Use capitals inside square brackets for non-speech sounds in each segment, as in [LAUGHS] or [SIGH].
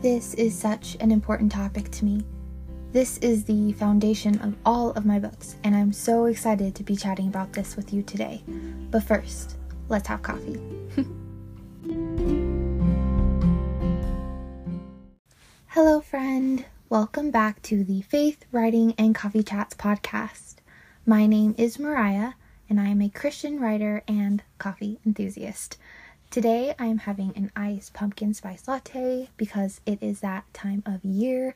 This is such an important topic to me. This is the foundation of all of my books, and I'm so excited to be chatting about this with you today. But first, let's have coffee. [LAUGHS] Hello, friend. Welcome back to the Faith, Writing, and Coffee Chats podcast. My name is Mariah, and I am a Christian writer and coffee enthusiast. Today I am having an iced pumpkin spice latte because it is that time of year.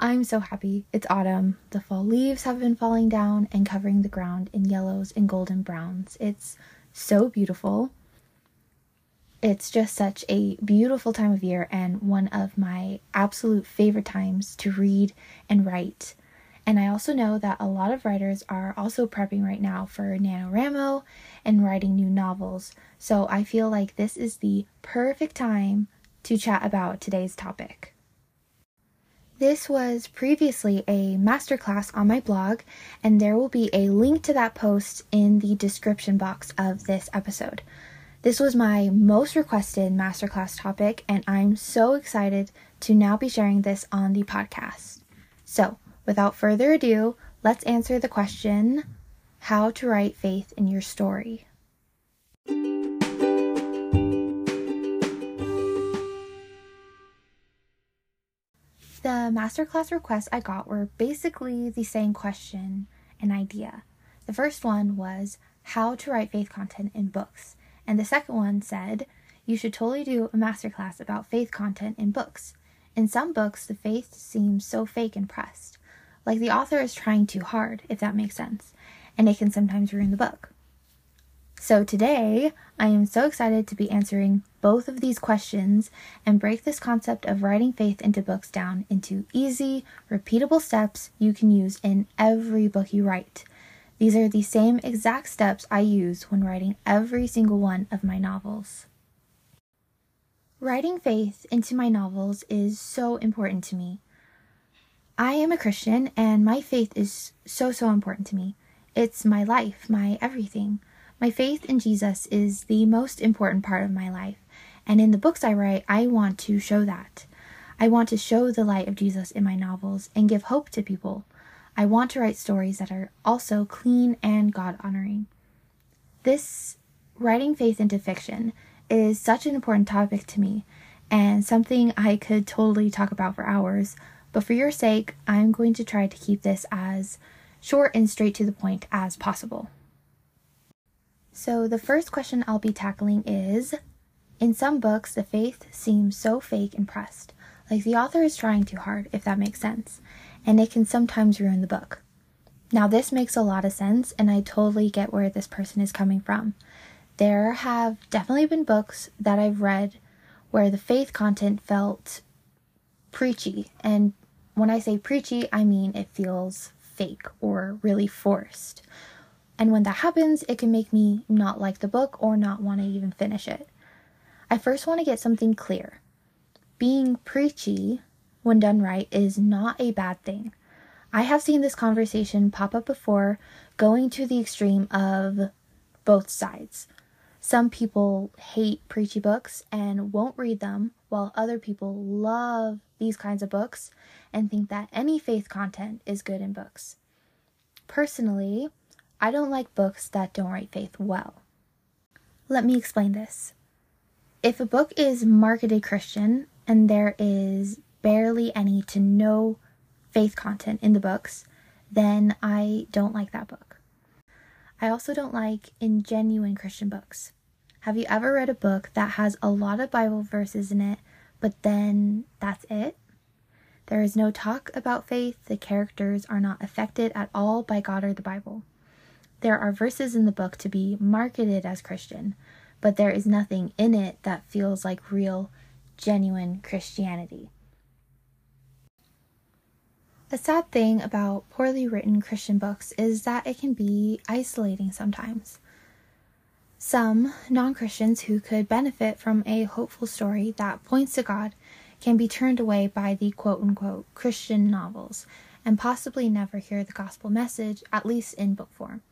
I'm so happy. It's autumn. The fall leaves have been falling down and covering the ground in yellows and golden browns. It's so beautiful. It's just such a beautiful time of year and one of my absolute favorite times to read and write. And I also know that a lot of writers are also prepping right now for NaNoWriMo and writing new novels. So I feel like this is the perfect time to chat about today's topic. This was previously a masterclass on my blog, and there will be a link to that post in the description box of this episode. This was my most requested masterclass topic, and I'm so excited to now be sharing this on the podcast. So, Without further ado, let's answer the question how to write faith in your story. The masterclass requests I got were basically the same question and idea. The first one was how to write faith content in books, and the second one said you should totally do a masterclass about faith content in books. In some books, the faith seems so fake and pressed. Like the author is trying too hard, if that makes sense, and it can sometimes ruin the book. So today, I am so excited to be answering both of these questions and break this concept of writing faith into books down into easy, repeatable steps you can use in every book you write. These are the same exact steps I use when writing every single one of my novels. Writing faith into my novels is so important to me. I am a Christian and my faith is so, so important to me. It's my life, my everything. My faith in Jesus is the most important part of my life. And in the books I write, I want to show that. I want to show the light of Jesus in my novels and give hope to people. I want to write stories that are also clean and God honoring. This writing faith into fiction is such an important topic to me and something I could totally talk about for hours but for your sake, I'm going to try to keep this as short and straight to the point as possible. So, the first question I'll be tackling is In some books, the faith seems so fake and pressed, like the author is trying too hard, if that makes sense, and it can sometimes ruin the book. Now, this makes a lot of sense, and I totally get where this person is coming from. There have definitely been books that I've read where the faith content felt preachy and when I say preachy, I mean it feels fake or really forced. And when that happens, it can make me not like the book or not want to even finish it. I first want to get something clear. Being preachy, when done right, is not a bad thing. I have seen this conversation pop up before, going to the extreme of both sides. Some people hate preachy books and won't read them, while other people love these kinds of books and think that any faith content is good in books. Personally, I don't like books that don't write faith well. Let me explain this. If a book is marketed Christian and there is barely any to no faith content in the books, then I don't like that book. I also don't like ingenuine Christian books. Have you ever read a book that has a lot of Bible verses in it, but then that's it? There is no talk about faith. The characters are not affected at all by God or the Bible. There are verses in the book to be marketed as Christian, but there is nothing in it that feels like real, genuine Christianity. A sad thing about poorly written Christian books is that it can be isolating sometimes. Some non Christians who could benefit from a hopeful story that points to God can be turned away by the quote unquote Christian novels and possibly never hear the gospel message, at least in book form.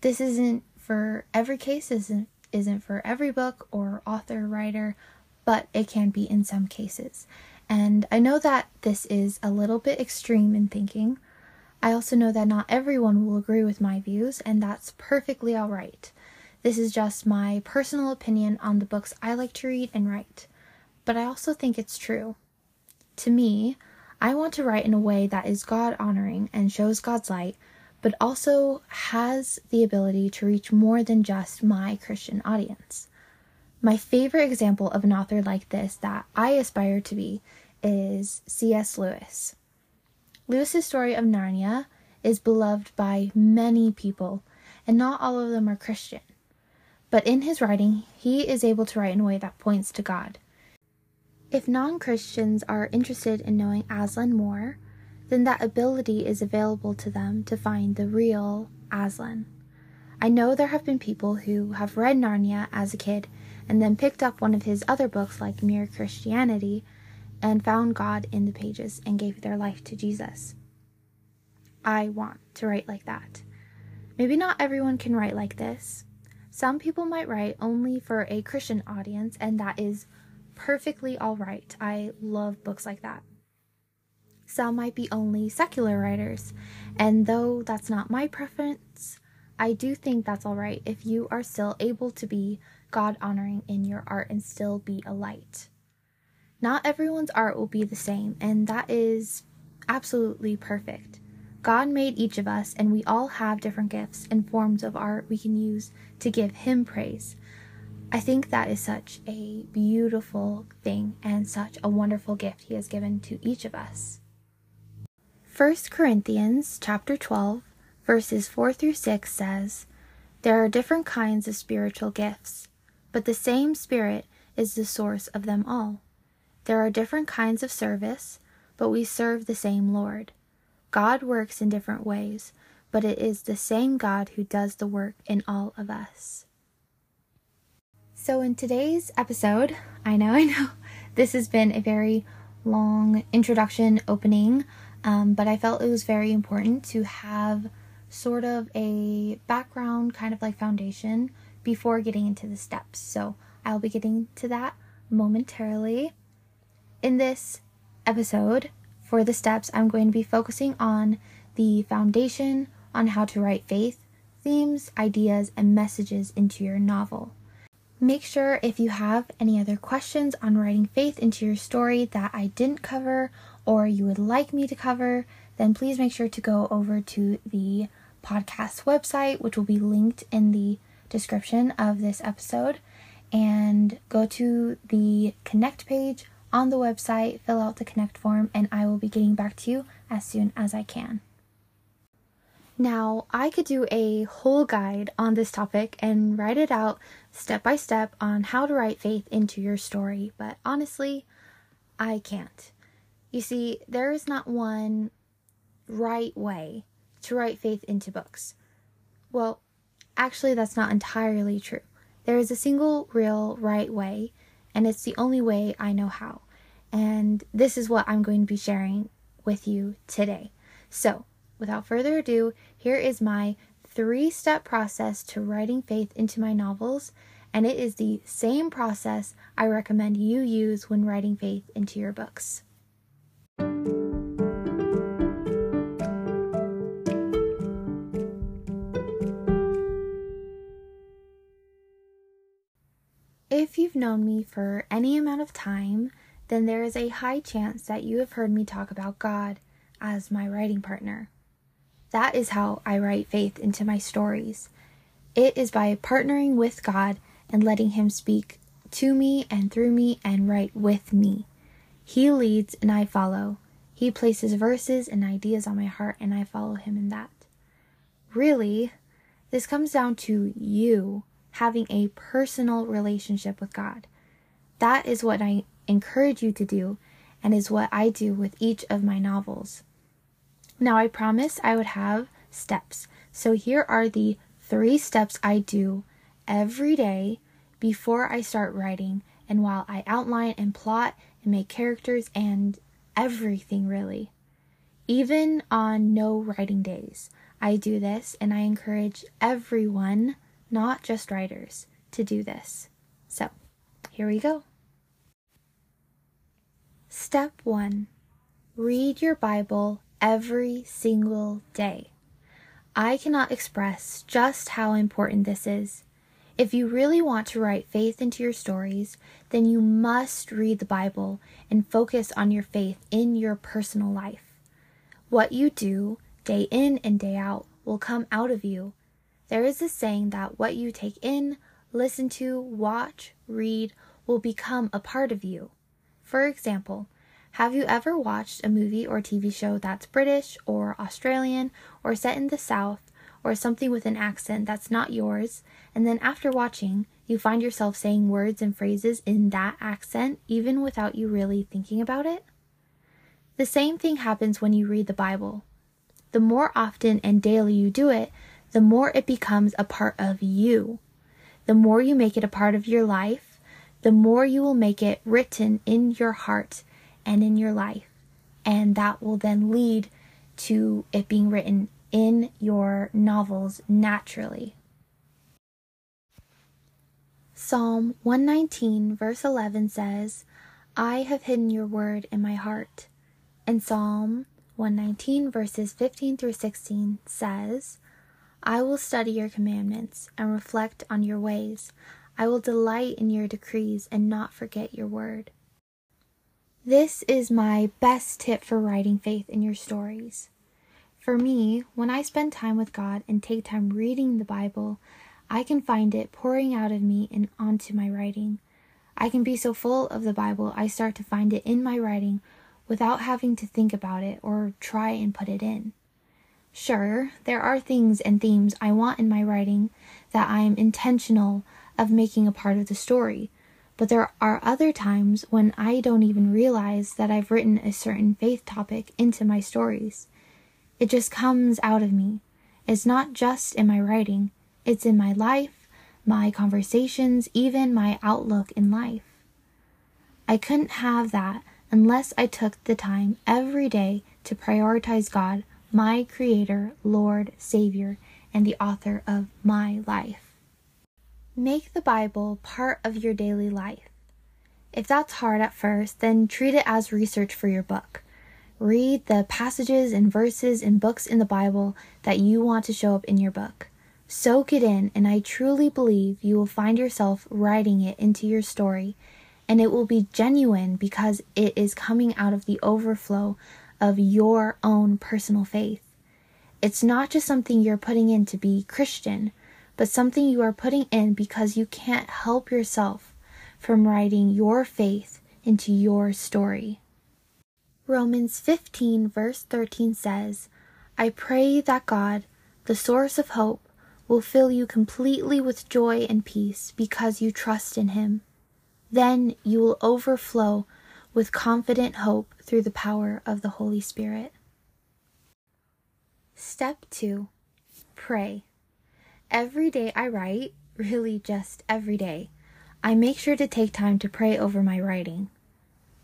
This isn't for every case, isn't, isn't for every book or author, writer, but it can be in some cases. And I know that this is a little bit extreme in thinking. I also know that not everyone will agree with my views, and that's perfectly alright. This is just my personal opinion on the books I like to read and write. But I also think it's true. To me, I want to write in a way that is God honoring and shows God's light, but also has the ability to reach more than just my Christian audience. My favorite example of an author like this that I aspire to be is C.S. Lewis. Lewis's story of Narnia is beloved by many people, and not all of them are Christian. But in his writing, he is able to write in a way that points to God. If non Christians are interested in knowing Aslan more, then that ability is available to them to find the real Aslan. I know there have been people who have read Narnia as a kid and then picked up one of his other books, like Mere Christianity, and found God in the pages and gave their life to Jesus. I want to write like that. Maybe not everyone can write like this. Some people might write only for a Christian audience, and that is perfectly all right. I love books like that. Some might be only secular writers, and though that's not my preference, I do think that's all right if you are still able to be God honoring in your art and still be a light. Not everyone's art will be the same, and that is absolutely perfect. God made each of us, and we all have different gifts and forms of art we can use to give Him praise. I think that is such a beautiful thing and such a wonderful gift He has given to each of us. 1 Corinthians chapter 12 verses 4 through 6 says, There are different kinds of spiritual gifts, but the same Spirit is the source of them all. There are different kinds of service, but we serve the same Lord. God works in different ways, but it is the same God who does the work in all of us. So, in today's episode, I know, [LAUGHS] I know, this has been a very long introduction opening, um, but I felt it was very important to have sort of a background, kind of like foundation, before getting into the steps. So, I'll be getting to that momentarily. In this episode, for the steps, I'm going to be focusing on the foundation on how to write faith, themes, ideas, and messages into your novel. Make sure if you have any other questions on writing faith into your story that I didn't cover or you would like me to cover, then please make sure to go over to the podcast website, which will be linked in the description of this episode, and go to the connect page on the website, fill out the Connect form, and I will be getting back to you as soon as I can. Now, I could do a whole guide on this topic and write it out step by step on how to write faith into your story, but honestly, I can't. You see, there is not one right way to write faith into books. Well, actually, that's not entirely true. There is a single real right way, and it's the only way I know how. And this is what I'm going to be sharing with you today. So, without further ado, here is my three step process to writing faith into my novels, and it is the same process I recommend you use when writing faith into your books. If you've known me for any amount of time, then there is a high chance that you have heard me talk about God as my writing partner. That is how I write faith into my stories. It is by partnering with God and letting Him speak to me and through me and write with me. He leads and I follow. He places verses and ideas on my heart and I follow Him in that. Really, this comes down to you having a personal relationship with God. That is what I encourage you to do and is what I do with each of my novels. Now, I promised I would have steps. So here are the three steps I do every day before I start writing and while I outline and plot and make characters and everything really. Even on no writing days, I do this and I encourage everyone, not just writers, to do this. So, here we go. Step 1 Read your Bible every single day. I cannot express just how important this is. If you really want to write faith into your stories, then you must read the Bible and focus on your faith in your personal life. What you do, day in and day out, will come out of you. There is a saying that what you take in, listen to, watch, read will become a part of you. For example, have you ever watched a movie or TV show that's British or Australian or set in the South or something with an accent that's not yours, and then after watching, you find yourself saying words and phrases in that accent even without you really thinking about it? The same thing happens when you read the Bible. The more often and daily you do it, the more it becomes a part of you. The more you make it a part of your life, the more you will make it written in your heart and in your life. And that will then lead to it being written in your novels naturally. Psalm 119, verse 11 says, I have hidden your word in my heart. And Psalm 119, verses 15 through 16 says, I will study your commandments and reflect on your ways. I will delight in your decrees and not forget your word. This is my best tip for writing faith in your stories. For me, when I spend time with God and take time reading the Bible, I can find it pouring out of me and onto my writing. I can be so full of the Bible, I start to find it in my writing without having to think about it or try and put it in. Sure, there are things and themes I want in my writing that I am intentional of making a part of the story, but there are other times when I don't even realize that I've written a certain faith topic into my stories. It just comes out of me. It's not just in my writing, it's in my life, my conversations, even my outlook in life. I couldn't have that unless I took the time every day to prioritize God, my Creator, Lord, Savior, and the author of my life. Make the Bible part of your daily life. If that's hard at first, then treat it as research for your book. Read the passages and verses and books in the Bible that you want to show up in your book. Soak it in, and I truly believe you will find yourself writing it into your story, and it will be genuine because it is coming out of the overflow of your own personal faith. It's not just something you're putting in to be Christian, but something you are putting in because you can't help yourself from writing your faith into your story. Romans 15, verse 13 says, I pray that God, the source of hope, will fill you completely with joy and peace because you trust in Him. Then you will overflow with confident hope through the power of the Holy Spirit. Step 2 Pray. Every day I write, really just every day, I make sure to take time to pray over my writing.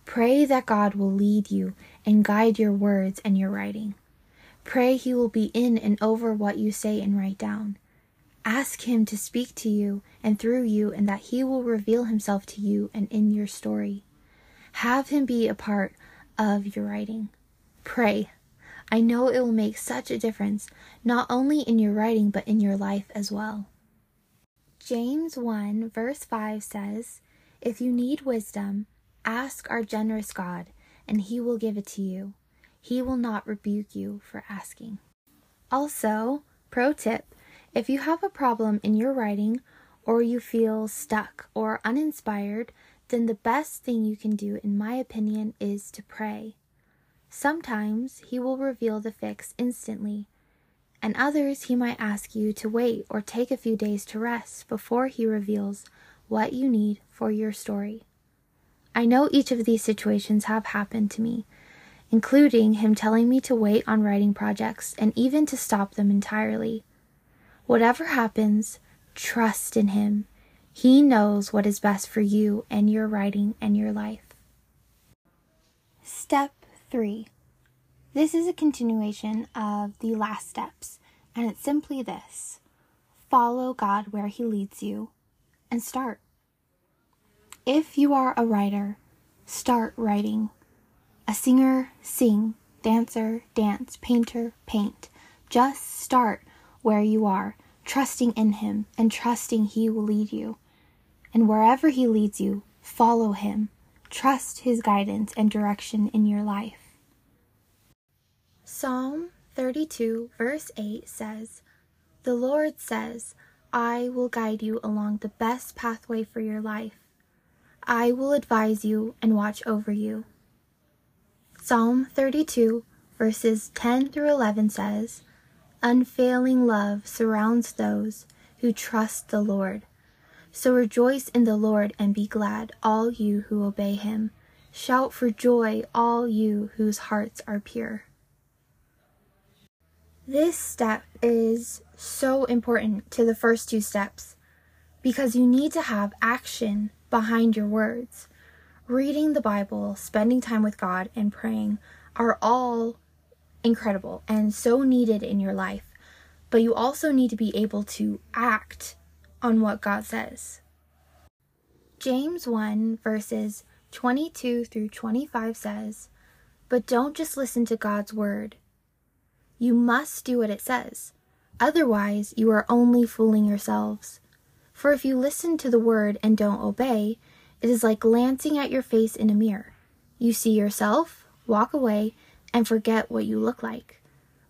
Pray that God will lead you and guide your words and your writing. Pray He will be in and over what you say and write down. Ask Him to speak to you and through you, and that He will reveal Himself to you and in your story. Have Him be a part of your writing. Pray. I know it will make such a difference, not only in your writing, but in your life as well. James 1, verse 5 says, If you need wisdom, Ask our generous God, and he will give it to you. He will not rebuke you for asking. Also, pro tip if you have a problem in your writing, or you feel stuck or uninspired, then the best thing you can do, in my opinion, is to pray. Sometimes he will reveal the fix instantly, and others he might ask you to wait or take a few days to rest before he reveals what you need for your story. I know each of these situations have happened to me, including him telling me to wait on writing projects and even to stop them entirely. Whatever happens, trust in him. He knows what is best for you and your writing and your life. Step 3. This is a continuation of the last steps, and it's simply this follow God where He leads you and start. If you are a writer, start writing. A singer, sing. Dancer, dance. Painter, paint. Just start where you are, trusting in Him and trusting He will lead you. And wherever He leads you, follow Him. Trust His guidance and direction in your life. Psalm 32, verse 8 says, The Lord says, I will guide you along the best pathway for your life. I will advise you and watch over you. Psalm 32, verses 10 through 11 says, Unfailing love surrounds those who trust the Lord. So rejoice in the Lord and be glad, all you who obey him. Shout for joy, all you whose hearts are pure. This step is so important to the first two steps because you need to have action behind your words. Reading the Bible, spending time with God, and praying are all incredible and so needed in your life, but you also need to be able to act on what God says. James 1 verses 22 through 25 says, But don't just listen to God's word. You must do what it says. Otherwise, you are only fooling yourselves. For if you listen to the word and don't obey, it is like glancing at your face in a mirror. You see yourself, walk away, and forget what you look like.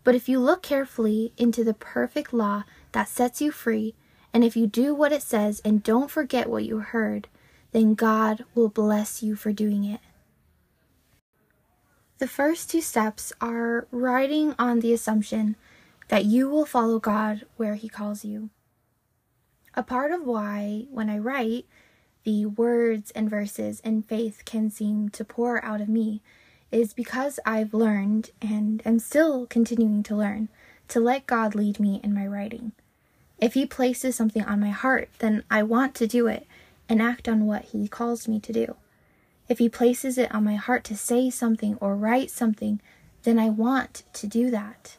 But if you look carefully into the perfect law that sets you free, and if you do what it says and don't forget what you heard, then God will bless you for doing it. The first two steps are writing on the assumption that you will follow God where He calls you. A part of why, when I write, the words and verses and faith can seem to pour out of me is because I've learned and am still continuing to learn to let God lead me in my writing. If He places something on my heart, then I want to do it and act on what He calls me to do. If He places it on my heart to say something or write something, then I want to do that.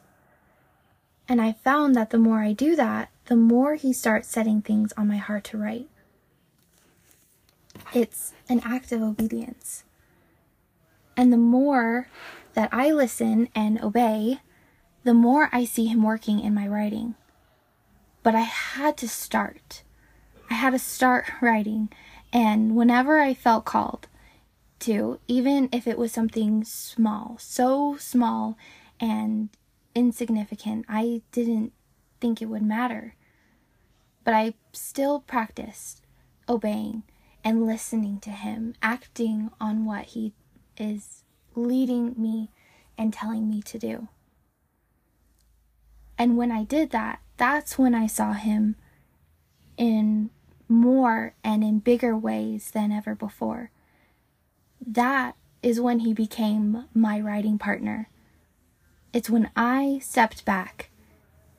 And I found that the more I do that, the more He starts setting things on my heart to write. It's an act of obedience. And the more that I listen and obey, the more I see Him working in my writing. But I had to start. I had to start [LAUGHS] writing. And whenever I felt called to, even if it was something small, so small and insignificant, I didn't think it would matter. But I still practiced obeying and listening to Him, acting on what He is leading me and telling me to do. And when I did that, that's when I saw him in more and in bigger ways than ever before. That is when he became my writing partner. It's when I stepped back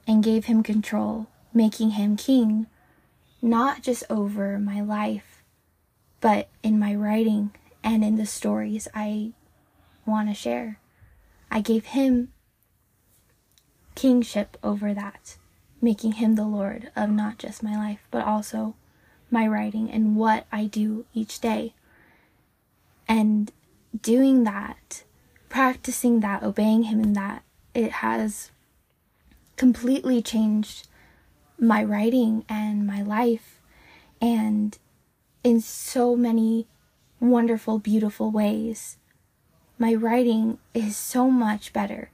and gave him control, making him king, not just over my life, but in my writing and in the stories I want to share. I gave him kingship over that, making him the Lord of not just my life, but also my writing and what I do each day. And doing that, practicing that, obeying him in that, it has completely changed my writing and my life and in so many wonderful, beautiful ways. My writing is so much better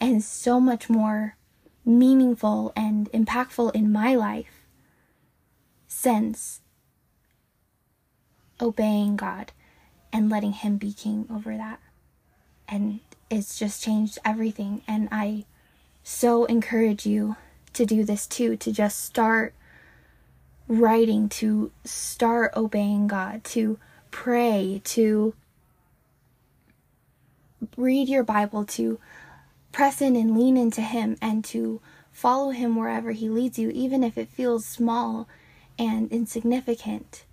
and so much more meaningful and impactful in my life since obeying God and letting Him be king over that. And it's just changed everything. And I so encourage you to do this too, to just start writing, to start obeying God, to pray, to read your Bible, to press in and lean into Him, and to follow Him wherever He leads you, even if it feels small and insignificant.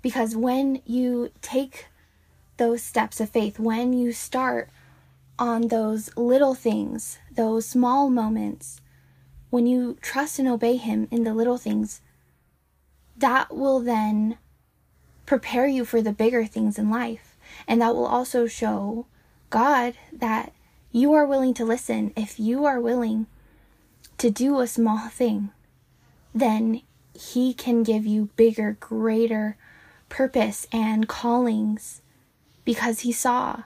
Because when you take those steps of faith, when you start on those little things, those small moments, when you trust and obey Him in the little things, that will then prepare you for the bigger things in life. And that will also show God that you are willing to listen, if you are willing to do a small thing, then He can give you bigger, greater purpose and callings because He saw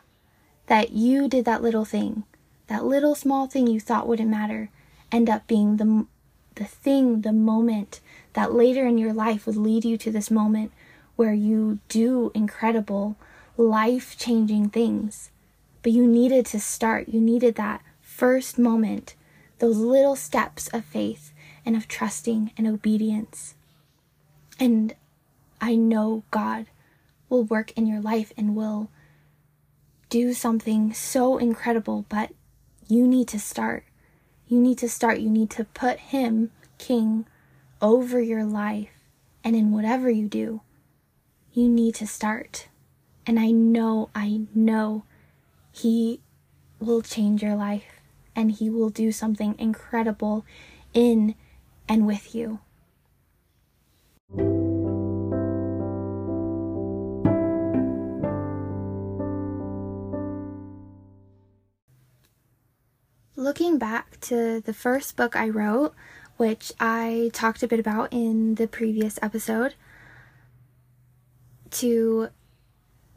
that you did that little thing, that little small thing you thought wouldn't matter, end up being the the thing, the moment that later in your life would lead you to this moment where you do incredible, life changing things. But you needed to start, you needed that first moment, those little steps of faith and of trusting and obedience. And I know God will work in your life and will do something so incredible, but you need to start. You need to start. You need to put Him, King, over your life. And in whatever you do, you need to start. And I know, I know He will change your life and He will do something incredible in and with you. Looking back to the first book I wrote, which I talked a bit about in the previous episode, to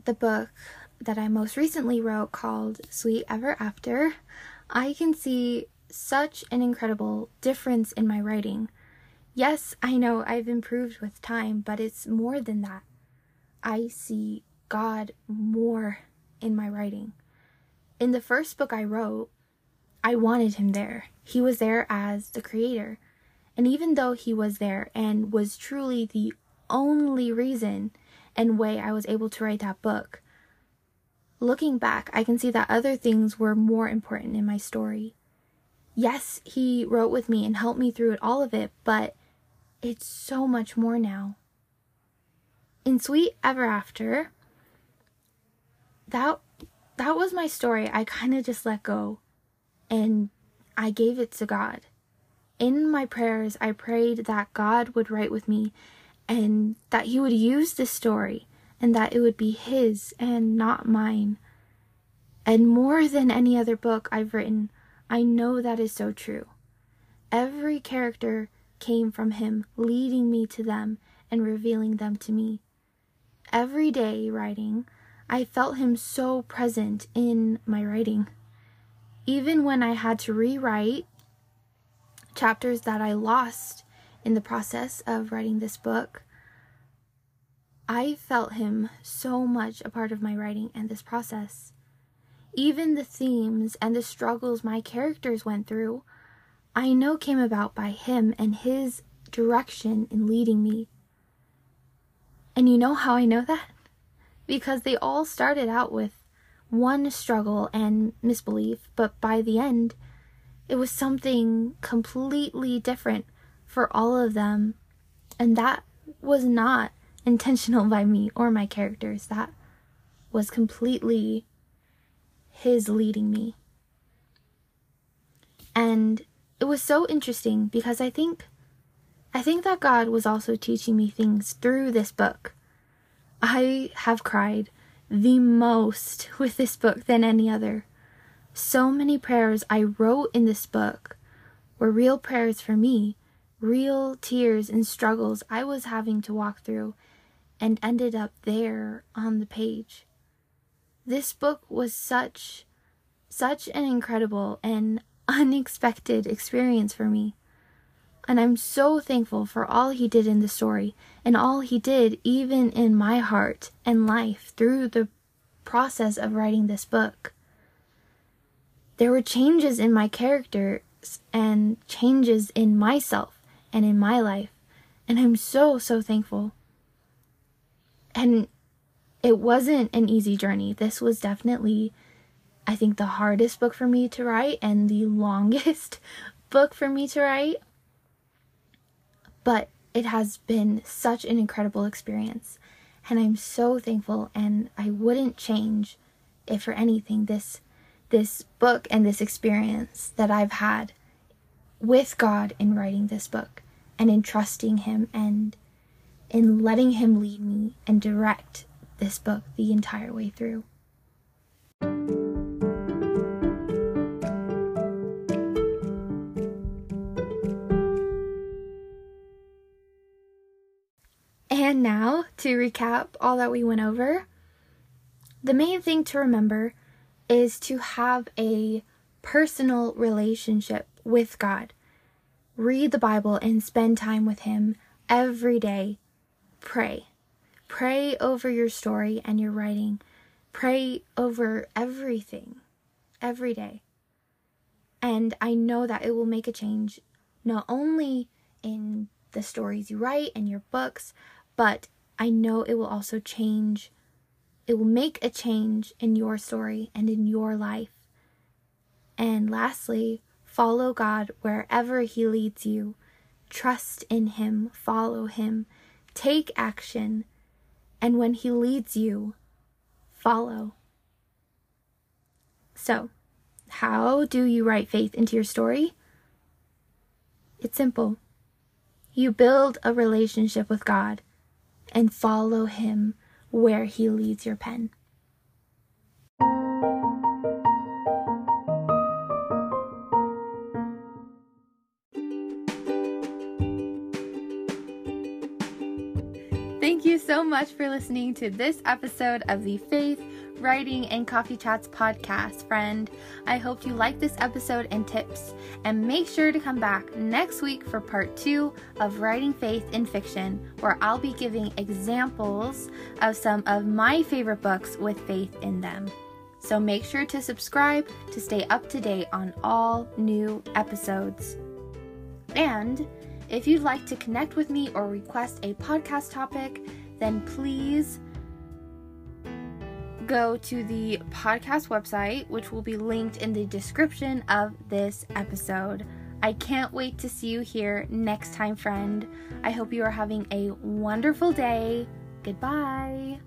the book that I most recently wrote called Sweet Ever After, I can see such an incredible difference in my writing. Yes, I know I've improved with time, but it's more than that. I see God more in my writing. In the first book I wrote, I wanted him there. He was there as the creator. And even though he was there and was truly the only reason and way I was able to write that book, looking back, I can see that other things were more important in my story. Yes, he wrote with me and helped me through it, all of it, but it's so much more now. In Sweet Ever After, that that was my story. I kind of just let go and I gave it to God. In my prayers, I prayed that God would write with me and that He would use this story and that it would be His and not mine. And more than any other book I've written, I know that is so true. Every character came from Him, leading me to them and revealing them to me. Every day writing, I felt Him so present in my writing even when I had to rewrite chapters that I lost in the process of writing this book, I felt him so much a part of my writing and this process. Even the themes and the struggles my characters went through, I know came about by him and his direction in leading me. And you know how I know that? Because they all started out with one struggle and misbelief, but by the end, it was something completely different for all of them. And that was not intentional by me or my characters. That was completely his leading me. And it was so interesting because I think I think that God was also teaching me things through this book. I have cried the most with this book than any other. So many prayers I wrote in this book were real prayers for me, real tears and struggles I was having to walk through, and ended up there on the page. This book was such, such an incredible and unexpected experience for me. And I'm so thankful for all he did in the story and all he did even in my heart and life through the process of writing this book. There were changes in my characters and changes in myself and in my life. And I'm so, so thankful. And it wasn't an easy journey. This was definitely, I think, the hardest book for me to write and the [LAUGHS] longest book for me to write but it has been such an incredible experience. And I'm so thankful and I wouldn't change if for anything this this book and this experience that I've had with God in writing this book and in trusting him and in letting him lead me and direct this book the entire way through. And now, to recap all that we went over, the main thing to remember is to have a personal relationship with God. Read the Bible and spend time with Him every day. Pray. Pray over your story and your writing. Pray over everything every day. And I know that it will make a change not only in the stories you write and your books, but I know it will also change. It will make a change in your story and in your life. And lastly, follow God wherever He leads you. Trust in Him, follow Him, take action, and when He leads you, follow. So, how do you write faith into your story? It's simple. You build a relationship with God and follow Him where He leads your pen. Thank you so much for listening to this episode of the Faith Writing and Coffee Chats podcast, friend. I hope you like this episode and tips, and make sure to come back next week for part two of Writing Faith in Fiction, where I'll be giving examples of some of my favorite books with faith in them. So make sure to subscribe to stay up to date on all new episodes. And if you'd like to connect with me or request a podcast topic, then please go to the podcast website, which will be linked in the description of this episode. I can't wait to see you here next time, friend. I hope you are having a wonderful day. Goodbye.